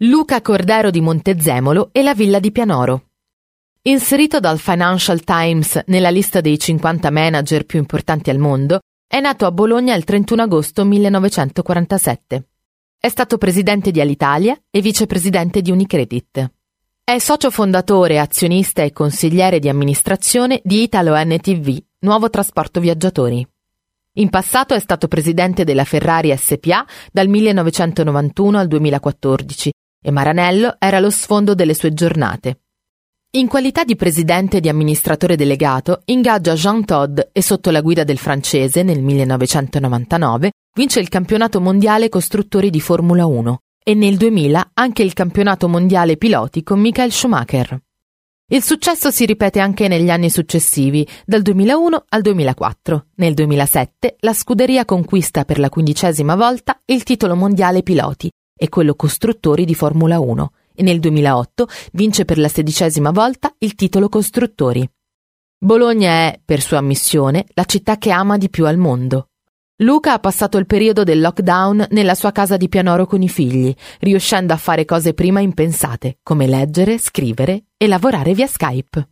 Luca Cordero di Montezemolo e la villa di Pianoro. Inserito dal Financial Times nella lista dei 50 manager più importanti al mondo, è nato a Bologna il 31 agosto 1947. È stato presidente di Alitalia e vicepresidente di Unicredit. È socio fondatore, azionista e consigliere di amministrazione di Italo NTV, Nuovo Trasporto Viaggiatori. In passato è stato presidente della Ferrari SPA dal 1991 al 2014 e Maranello era lo sfondo delle sue giornate. In qualità di presidente e di amministratore delegato, ingaggia Jean Todd e sotto la guida del francese nel 1999 vince il campionato mondiale costruttori di Formula 1 e nel 2000 anche il campionato mondiale piloti con Michael Schumacher. Il successo si ripete anche negli anni successivi, dal 2001 al 2004. Nel 2007 la scuderia conquista per la quindicesima volta il titolo mondiale piloti e quello costruttori di Formula 1 e nel 2008 vince per la sedicesima volta il titolo costruttori. Bologna è, per sua ammissione, la città che ama di più al mondo. Luca ha passato il periodo del lockdown nella sua casa di Pianoro con i figli, riuscendo a fare cose prima impensate, come leggere, scrivere e lavorare via Skype.